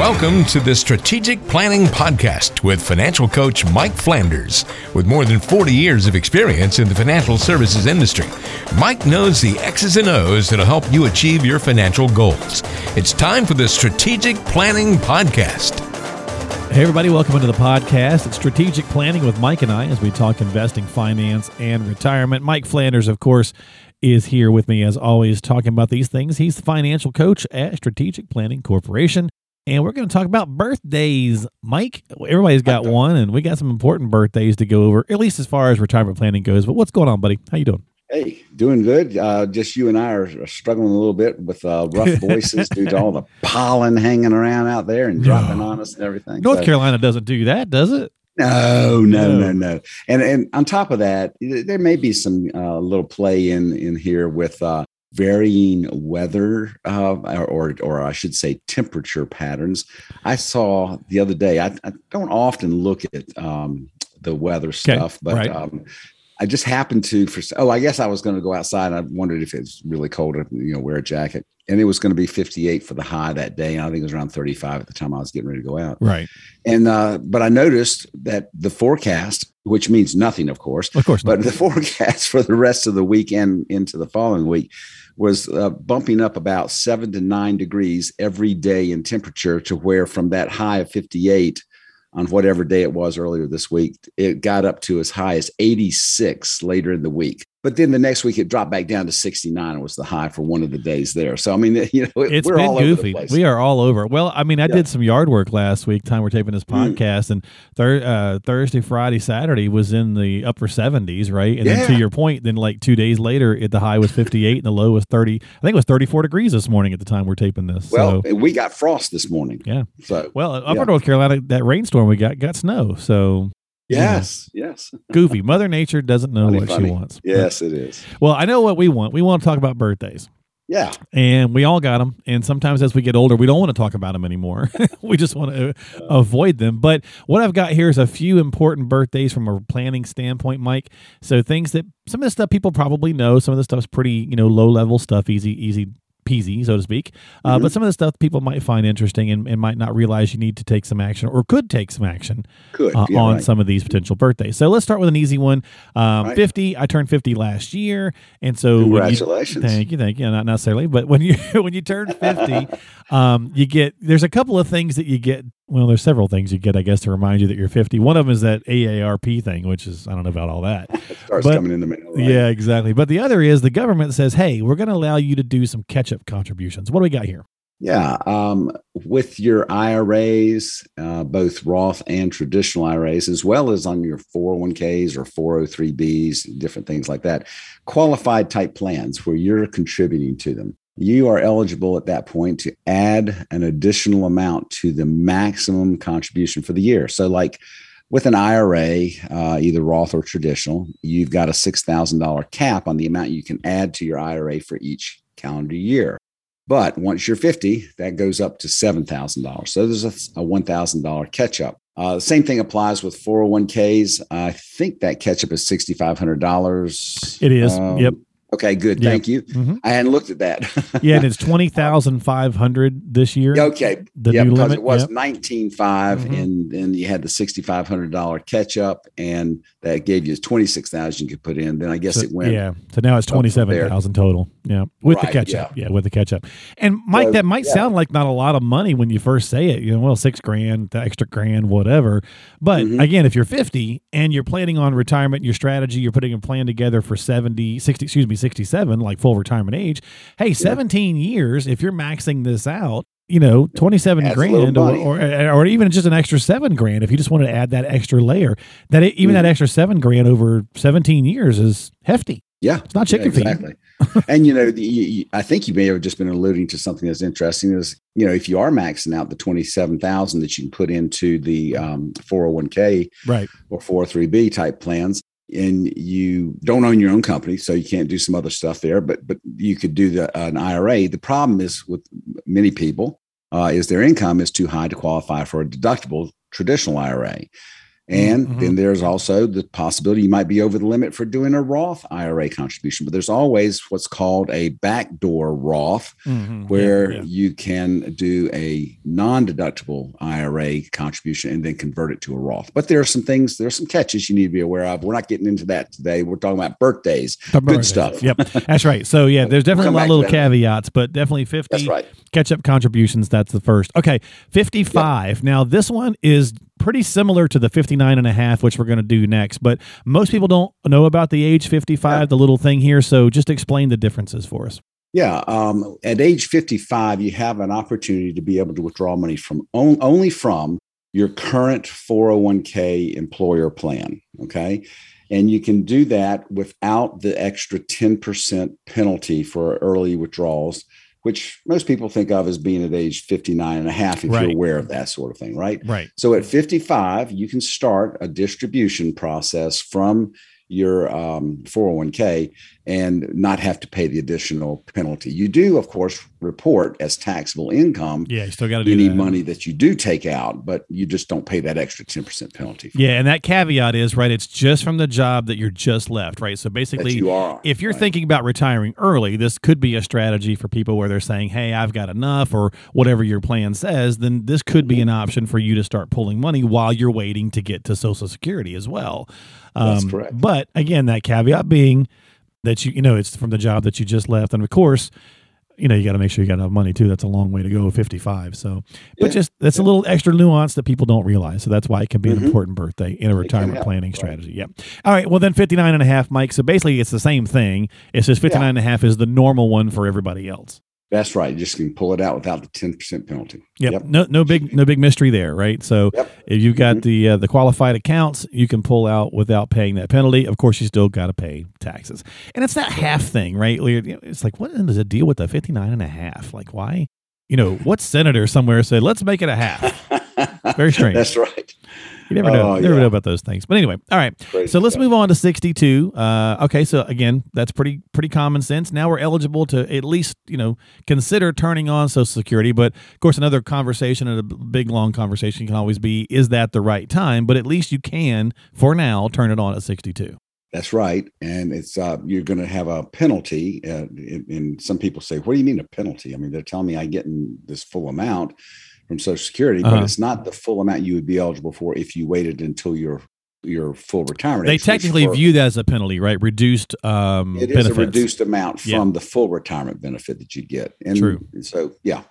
Welcome to the Strategic Planning Podcast with financial coach Mike Flanders. With more than 40 years of experience in the financial services industry, Mike knows the X's and O's that'll help you achieve your financial goals. It's time for the Strategic Planning Podcast. Hey, everybody, welcome into the podcast. It's Strategic Planning with Mike and I as we talk investing, finance, and retirement. Mike Flanders, of course, is here with me as always talking about these things. He's the financial coach at Strategic Planning Corporation and we're going to talk about birthdays. Mike, everybody's got one, and we got some important birthdays to go over, at least as far as retirement planning goes. But what's going on, buddy? How you doing? Hey, doing good. Uh, just you and I are struggling a little bit with uh, rough voices due to all the pollen hanging around out there and dropping no. on us and everything. North so, Carolina doesn't do that, does it? No, no, no, no. And and on top of that, there may be some uh, little play in in here with uh, varying weather uh, or or I should say temperature patterns. I saw the other day. I, I don't often look at um, the weather stuff, okay, but right. um, I just happened to for oh I guess I was going to go outside. and I wondered if it's really cold you know wear a jacket, and it was going to be 58 for the high that day. And I think it was around 35 at the time I was getting ready to go out. Right. And uh, but I noticed that the forecast, which means nothing, of course, of course, but the forecast for the rest of the weekend into the following week was uh, bumping up about seven to nine degrees every day in temperature to where from that high of 58 on whatever day it was earlier this week, it got up to as high as 86 later in the week. But then the next week it dropped back down to 69. It was the high for one of the days there. So I mean, you know, it's we're been goofy. We are all over. Well, I mean, I yeah. did some yard work last week. Time we're taping this mm. podcast, mm. and thir- uh, Thursday, Friday, Saturday was in the upper 70s, right? And yeah. then to your point, then like two days later, it, the high was 58 and the low was 30. I think it was 34 degrees this morning at the time we're taping this. Well, so, we got frost this morning. Yeah. So well, upper yeah. North Carolina, that rainstorm we got got snow. So Yes, yes. Goofy. Mother Nature doesn't know funny, what funny. she wants. Yes, it is. Well, I know what we want. We want to talk about birthdays. Yeah. And we all got them. And sometimes as we get older, we don't want to talk about them anymore. we just want to uh, avoid them. But what I've got here is a few important birthdays from a planning standpoint, Mike. So things that some of the stuff people probably know, some of the stuff's pretty, you know, low level stuff, easy, easy peasy, so to speak. Uh, mm-hmm. But some of the stuff people might find interesting and, and, might not realize you need to take some action or could take some action could, uh, yeah, on right. some of these potential birthdays. So let's start with an easy one. Um, right. 50, I turned 50 last year. And so, congratulations. You, thank you. Thank you. Not necessarily, but when you, when you turn 50, um, you get, there's a couple of things that you get well, there's several things you get, I guess, to remind you that you're 50. One of them is that AARP thing, which is I don't know about all that. it starts but, coming in the mail. Right? Yeah, exactly. But the other is the government says, "Hey, we're going to allow you to do some catch-up contributions." What do we got here? Yeah, um, with your IRAs, uh, both Roth and traditional IRAs, as well as on your 401ks or 403bs, different things like that, qualified type plans where you're contributing to them you are eligible at that point to add an additional amount to the maximum contribution for the year. So, like with an IRA, uh, either Roth or traditional, you've got a $6,000 cap on the amount you can add to your IRA for each calendar year. But once you're 50, that goes up to $7,000. So there's a, a $1,000 catch up. Uh, the same thing applies with 401ks. I think that catch up is $6,500. It is. Um, yep. Okay, good. Thank you. Mm-hmm. I hadn't looked at that. yeah, and it's twenty thousand five hundred this year. Okay, the yeah, because limit. it was yep. nineteen five, mm-hmm. and then you had the sixty five hundred dollar catch up, and that gave you twenty six thousand you could put in. Then I guess so, it went. Yeah, so now it's twenty seven thousand total. Yeah, with right, the catch up. Yeah. yeah. with the catch up. And Mike, so, that might yeah. sound like not a lot of money when you first say it. You know, well, six grand, the extra grand, whatever. But mm-hmm. again, if you're fifty and you're planning on retirement, your strategy, you're putting a plan together for 70, 60, excuse me, sixty seven, like full retirement age. Hey, 17 years, if you're maxing this out, you know, 27 That's grand or, or, or, even just an extra seven grand. If you just wanted to add that extra layer, that it, even that extra seven grand over 17 years is hefty. Yeah. It's not chicken yeah, exactly. and, you know, the, you, I think you may have just been alluding to something that's interesting is, you know, if you are maxing out the 27,000 that you can put into the um, 401k right. or 403b type plans, and you don't own your own company, so you can't do some other stuff there. But but you could do the, an IRA. The problem is with many people uh, is their income is too high to qualify for a deductible traditional IRA. And mm-hmm. then there's also the possibility you might be over the limit for doing a Roth IRA contribution, but there's always what's called a backdoor Roth, mm-hmm. where yeah, yeah. you can do a non deductible IRA contribution and then convert it to a Roth. But there are some things, there are some catches you need to be aware of. We're not getting into that today. We're talking about birthdays, good birthdays. stuff. Yep, that's right. So, yeah, there's definitely we'll a lot of little caveats, but definitely 50 right. catch up contributions. That's the first. Okay, 55. Yep. Now, this one is pretty similar to the 59 and a half which we're going to do next but most people don't know about the age 55 yeah. the little thing here so just explain the differences for us yeah um, at age 55 you have an opportunity to be able to withdraw money from on, only from your current 401k employer plan okay and you can do that without the extra 10% penalty for early withdrawals which most people think of as being at age 59 and a half if right. you're aware of that sort of thing right right so at 55 you can start a distribution process from your um, 401k and not have to pay the additional penalty. You do, of course, report as taxable income. Yeah, you still got to do any that. money that you do take out, but you just don't pay that extra 10% penalty. Yeah, and that caveat is right. It's just from the job that you're just left, right? So basically, you are, if you're right. thinking about retiring early, this could be a strategy for people where they're saying, "Hey, I've got enough," or whatever your plan says. Then this could be an option for you to start pulling money while you're waiting to get to Social Security as well. Um, That's correct. But again, that caveat being that you you know it's from the job that you just left, and of course, you know you got to make sure you got enough money too. That's a long way to go, fifty five. So, but yeah. just that's yeah. a little extra nuance that people don't realize. So that's why it can be mm-hmm. an important birthday in a retirement planning strategy. Yeah. All right. Well, then 59 and a half, Mike. So basically, it's the same thing. It says 59 yeah. and a half is the normal one for everybody else. That's right. You just can pull it out without the ten percent penalty. Yep. yep. No, no big, no big mystery there, right? So yep. if you've got mm-hmm. the uh, the qualified accounts, you can pull out without paying that penalty. Of course, you still got to pay taxes, and it's that half thing, right? It's like, what is the deal with the fifty nine and a half? Like, why? You know, what senator somewhere said, let's make it a half? Very strange. That's right. You never know. Oh, never yeah. know about those things. But anyway, all right. so let's move on to 62. Uh, okay, so again, that's pretty pretty common sense. Now we're eligible to at least you know consider turning on Social Security. But of course, another conversation and a big long conversation can always be: is that the right time? But at least you can, for now, turn it on at 62. That's right, and it's uh, you're going to have a penalty. Uh, and some people say, "What do you mean a penalty?" I mean, they're telling me I get in this full amount from Social Security, uh-huh. but it's not the full amount you would be eligible for if you waited until your your full retirement. They technically for, view that as a penalty, right? Reduced. Um, it is benefits. a reduced amount from yeah. the full retirement benefit that you get. And True. So yeah.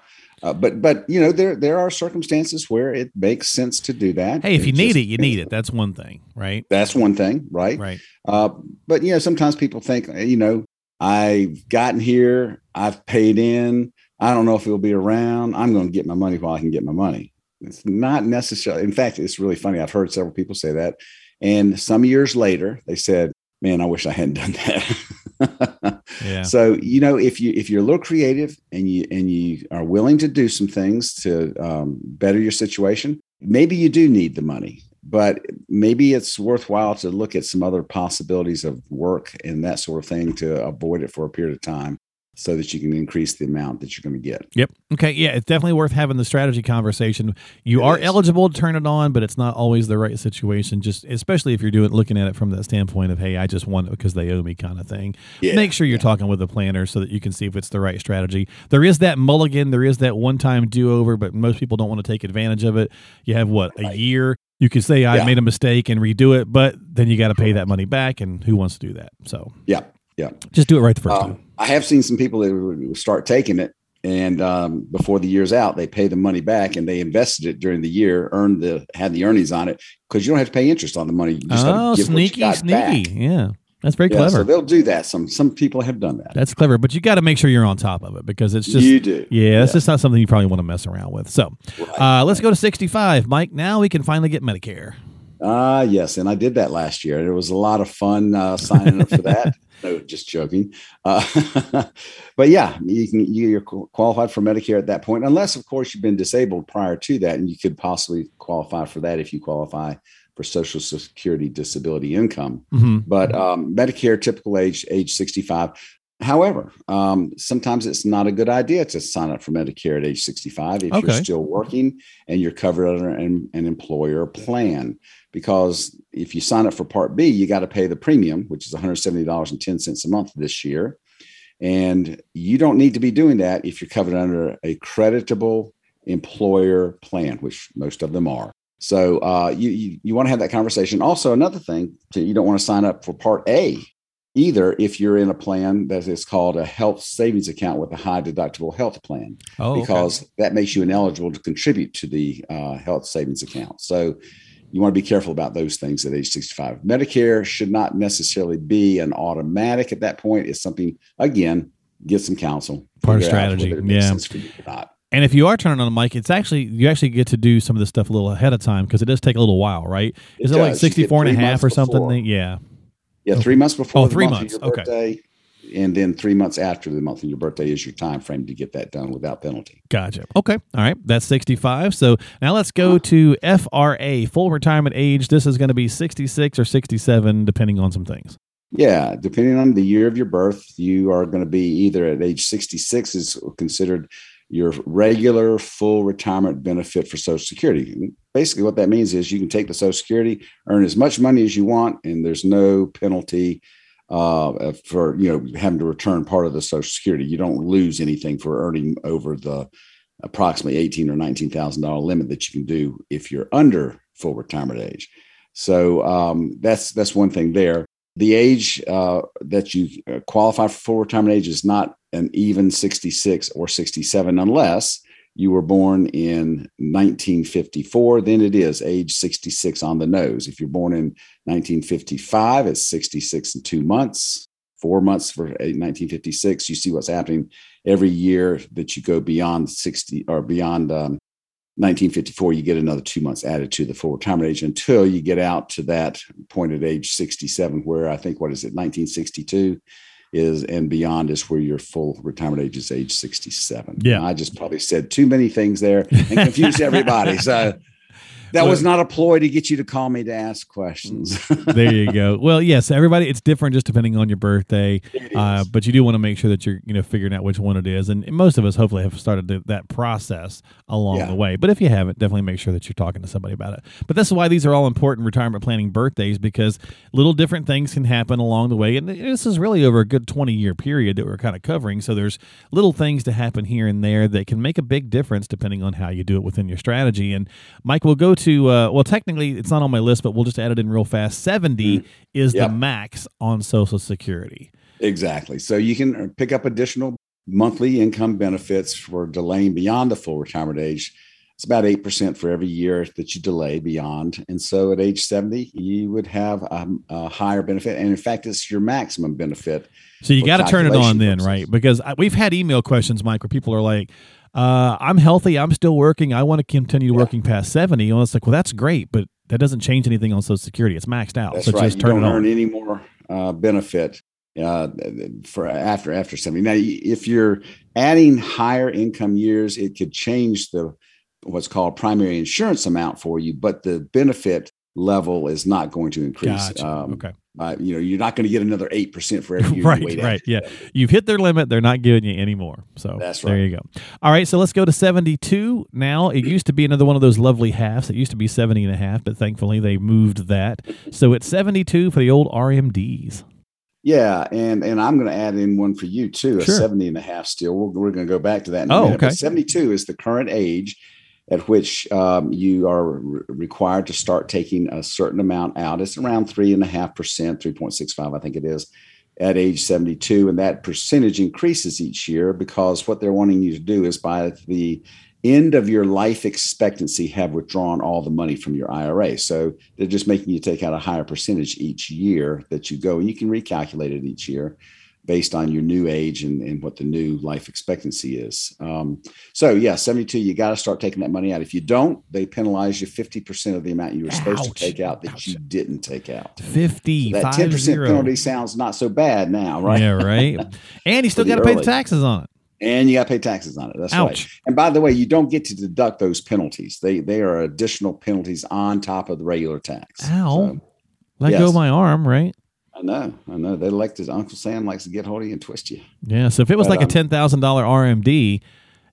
Uh, but but you know there there are circumstances where it makes sense to do that. Hey, if you need it, you need it. That's one thing, right? That's one thing, right? Right. Uh, but you know sometimes people think you know I've gotten here, I've paid in, I don't know if it'll be around. I'm going to get my money while I can get my money. It's not necessarily. In fact, it's really funny. I've heard several people say that, and some years later, they said, "Man, I wish I hadn't done that." yeah. So you know, if you if you're a little creative and you and you are willing to do some things to um, better your situation, maybe you do need the money but maybe it's worthwhile to look at some other possibilities of work and that sort of thing to avoid it for a period of time so that you can increase the amount that you're going to get. Yep. Okay. Yeah, it's definitely worth having the strategy conversation. You it are is. eligible to turn it on, but it's not always the right situation. Just especially if you're doing looking at it from that standpoint of, hey, I just want it because they owe me kind of thing. Yeah. Make sure you're yeah. talking with a planner so that you can see if it's the right strategy. There is that mulligan, there is that one time do over, but most people don't want to take advantage of it. You have what a right. year. You could say I yeah. made a mistake and redo it, but then you got to pay that money back, and who wants to do that? So yeah, yeah. Just do it right the first um, time. I have seen some people that start taking it and um, before the year's out, they pay the money back and they invested it during the year, earned the had the earnings on it because you don't have to pay interest on the money. You just oh, sneaky, sneaky, back. yeah. That's very yeah, clever. So they'll do that. Some some people have done that. That's clever, but you got to make sure you're on top of it because it's just you do. Yeah, that's yeah. just not something you probably want to mess around with. So, right. uh, let's go to 65, Mike. Now we can finally get Medicare. Ah, uh, yes, and I did that last year. It was a lot of fun uh, signing up for that. No, just joking. Uh, but yeah, you can you're qualified for Medicare at that point, unless of course you've been disabled prior to that, and you could possibly qualify for that if you qualify for Social Security disability income. Mm-hmm. But um, Medicare typical age age 65. However, um, sometimes it's not a good idea to sign up for Medicare at age 65 if okay. you're still working and you're covered under an, an, employer plan. Because if you sign up for Part B, you got to pay the premium, which is $170.10 a month this year. And you don't need to be doing that if you're covered under a creditable employer plan, which most of them are. So uh, you, you, you want to have that conversation. Also, another thing, you don't want to sign up for Part A either if you're in a plan that is called a health savings account with a high deductible health plan, oh, because okay. that makes you ineligible to contribute to the uh, health savings account. So you want to be careful about those things at age 65. Medicare should not necessarily be an automatic at that point. It's something, again, get some counsel. Part of strategy. Yeah. And if you are turning on the mic, it's actually you actually get to do some of this stuff a little ahead of time because it does take a little while, right? Is it, it like 64 and a half or something? Yeah. Yeah, okay. three months before. Oh, three months. okay. Birthday, and then three months after the month of your birthday is your time frame to get that done without penalty. Gotcha. Okay. All right. That's 65. So now let's go to FRA, full retirement age. This is going to be 66 or 67, depending on some things. Yeah, depending on the year of your birth, you are going to be either at age 66 is considered your regular full retirement benefit for Social Security. Basically, what that means is you can take the Social Security, earn as much money as you want, and there's no penalty uh, for you know having to return part of the Social Security. You don't lose anything for earning over the approximately eighteen or nineteen thousand dollar limit that you can do if you're under full retirement age. So um, that's that's one thing there. The age uh, that you uh, qualify for full retirement age is not an even 66 or 67 unless you were born in 1954 then it is age 66 on the nose. If you're born in 1955 it's 66 and two months. Four months for 1956 you see what's happening every year that you go beyond 60 or beyond um, 1954 you get another two months added to the full retirement age until you get out to that point at age 67 where i think what is it 1962 is and beyond is where your full retirement age is age 67. Yeah. I just probably said too many things there and confused everybody. So that was not a ploy to get you to call me to ask questions. there you go. Well, yes, everybody, it's different just depending on your birthday, uh, but you do want to make sure that you're you know figuring out which one it is. And most of us hopefully have started that process along yeah. the way. But if you haven't, definitely make sure that you're talking to somebody about it. But this is why these are all important retirement planning birthdays because little different things can happen along the way. And this is really over a good 20 year period that we're kind of covering. So there's little things to happen here and there that can make a big difference depending on how you do it within your strategy. And Mike, we'll go to uh, well, technically it's not on my list, but we'll just add it in real fast. Seventy mm. is yep. the max on Social Security. Exactly. So you can uh, pick up additional monthly income benefits for delaying beyond the full retirement age. It's about 8% for every year that you delay beyond. And so at age 70, you would have a, a higher benefit. And in fact, it's your maximum benefit. So you got to turn it on then, right? Because we've had email questions, Mike, where people are like, uh, I'm healthy. I'm still working. I want to continue yeah. working past 70. And it's like, well, that's great, but that doesn't change anything on Social Security. It's maxed out. That's so right. just you turn don't it on. earn any more uh, benefit uh, for after after 70. Now, if you're adding higher income years, it could change the what's called primary insurance amount for you, but the benefit level is not going to increase. Gotcha. Um, okay. Uh, you know, you're not going to get another eight percent for every year. right, right, yeah. You've hit their limit; they're not giving you any more. So that's right. There you go. All right, so let's go to 72. Now it used to be another one of those lovely halves. It used to be 70 and a half, but thankfully they moved that. So it's 72 for the old RMDs. Yeah, and and I'm going to add in one for you too, a sure. 70 and a half still. We're, we're going to go back to that in a oh, minute. Okay. But 72 is the current age at which um, you are re- required to start taking a certain amount out. It's around three and a half percent, 3.65, I think it is, at age 72. And that percentage increases each year because what they're wanting you to do is by the end of your life expectancy have withdrawn all the money from your IRA. So they're just making you take out a higher percentage each year that you go, and you can recalculate it each year based on your new age and, and what the new life expectancy is. Um, so yeah, 72, you got to start taking that money out. If you don't, they penalize you 50% of the amount you were supposed to take out that Ouch. you didn't take out. 50. So that 10% zero. penalty sounds not so bad now, right? Yeah, right. and you still got to pay the taxes on it. And you got to pay taxes on it. That's Ouch. right. And by the way, you don't get to deduct those penalties. They they are additional penalties on top of the regular tax. Ow. So, Let yes. go of my arm, right? I know, I know. They like to. Uncle Sam likes to get hold of you and twist you. Yeah. So if it was but, like um, a ten thousand dollar RMD,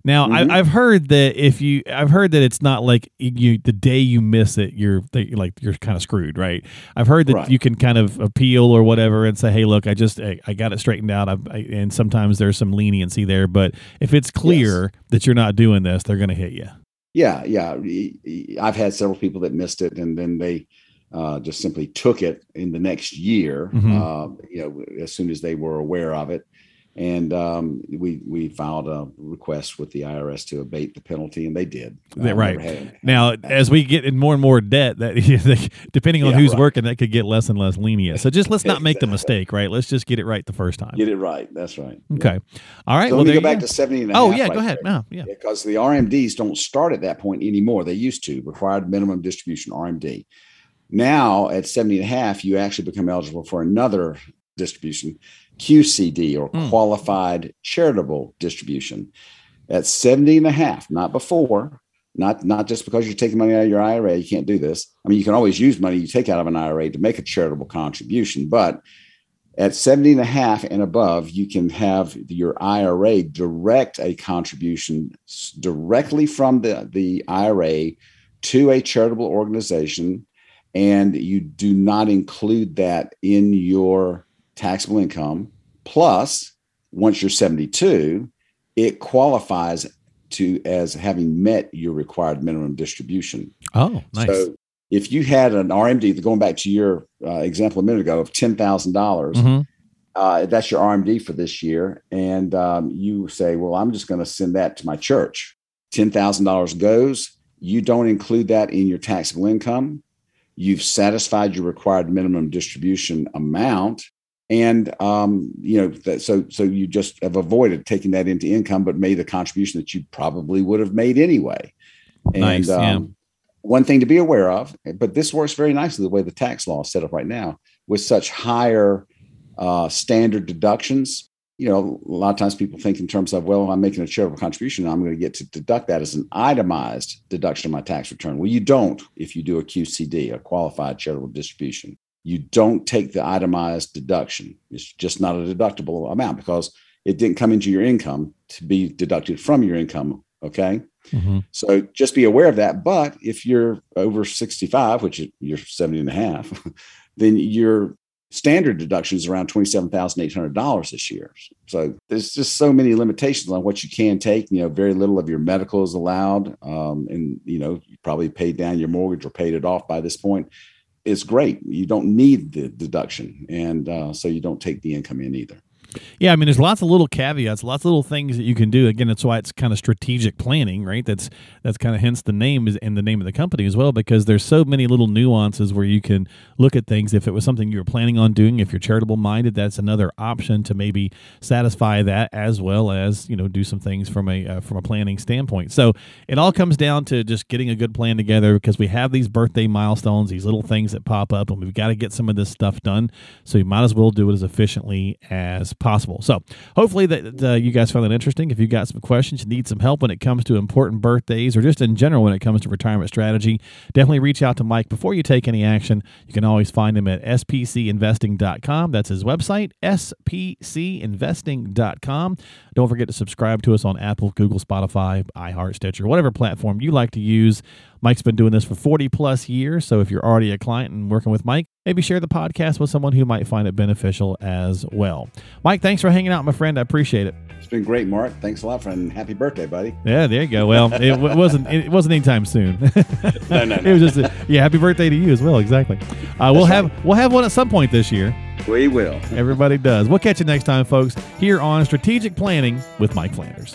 now mm-hmm. I, have heard that if you, I've heard that it's not like you the day you miss it, you're like you're kind of screwed, right? I've heard that right. you can kind of appeal or whatever and say, hey, look, I just I, I got it straightened out, I, and sometimes there's some leniency there, but if it's clear yes. that you're not doing this, they're going to hit you. Yeah, yeah. I've had several people that missed it, and then they uh, just simply took it in the next year. Mm-hmm. Uh, you know, as soon as they were aware of it, and um, we we filed a request with the IRS to abate the penalty, and they did. right now, as we get in more and more debt, that depending on yeah, who's right. working, that could get less and less lenient. So just let's not make the mistake, right? Let's just get it right the first time. Get it right. That's right. Okay. Yeah. All right. So well, let me go back go. to seventy and oh, half. yeah, right go ahead. No, yeah. Because the RMDs don't start at that point anymore. They used to required minimum distribution RMD. Now at 70 and a half, you actually become eligible for another distribution QCD or mm. qualified charitable distribution at 70 and a half, not before, not, not just because you're taking money out of your IRA, you can't do this. I mean, you can always use money you take out of an IRA to make a charitable contribution, but at 70 and a half and above, you can have your IRA direct a contribution directly from the, the IRA to a charitable organization, and you do not include that in your taxable income. Plus, once you're 72, it qualifies to as having met your required minimum distribution. Oh, nice. So if you had an RMD, going back to your uh, example a minute ago of ten thousand dollars, mm-hmm. uh, that's your RMD for this year, and um, you say, "Well, I'm just going to send that to my church." Ten thousand dollars goes. You don't include that in your taxable income. You've satisfied your required minimum distribution amount, and um, you know that, so so you just have avoided taking that into income but made a contribution that you probably would have made anyway and nice, um, yeah. one thing to be aware of but this works very nicely the way the tax law is set up right now with such higher uh, standard deductions you know a lot of times people think in terms of well i'm making a charitable contribution i'm going to get to deduct that as an itemized deduction of my tax return well you don't if you do a qcd a qualified charitable distribution you don't take the itemized deduction. It's just not a deductible amount because it didn't come into your income to be deducted from your income. Okay. Mm-hmm. So just be aware of that. But if you're over 65, which you're 70 and a half, then your standard deduction is around $27,800 this year. So there's just so many limitations on what you can take. You know, very little of your medical is allowed. Um, and, you know, you probably paid down your mortgage or paid it off by this point It's great. You don't need the deduction, and uh, so you don't take the income in either. Yeah, I mean, there's lots of little caveats, lots of little things that you can do. Again, that's why it's kind of strategic planning, right? That's that's kind of hence the name is and the name of the company as well, because there's so many little nuances where you can look at things. If it was something you were planning on doing, if you're charitable minded, that's another option to maybe satisfy that as well as you know do some things from a uh, from a planning standpoint. So it all comes down to just getting a good plan together because we have these birthday milestones, these little things that pop up, and we've got to get some of this stuff done. So you might as well do it as efficiently as possible possible. So hopefully that uh, you guys found that interesting. If you've got some questions, you need some help when it comes to important birthdays or just in general when it comes to retirement strategy, definitely reach out to Mike before you take any action. You can always find him at spcinvesting.com. That's his website, spcinvesting.com. Don't forget to subscribe to us on Apple, Google, Spotify, iHeart, Stitcher, whatever platform you like to use. Mike's been doing this for 40 plus years. So if you're already a client and working with Mike, maybe share the podcast with someone who might find it beneficial as well. Mike, thanks for hanging out, my friend. I appreciate it. It's been great, Mark. Thanks a lot, friend. Happy birthday, buddy. Yeah, there you go. Well, it wasn't it wasn't anytime soon. no, no, no. It was just a, yeah. Happy birthday to you as well. Exactly. Uh, we'll have right. we'll have one at some point this year. We will. Everybody does. We'll catch you next time, folks. Here on Strategic Planning with Mike Flanders.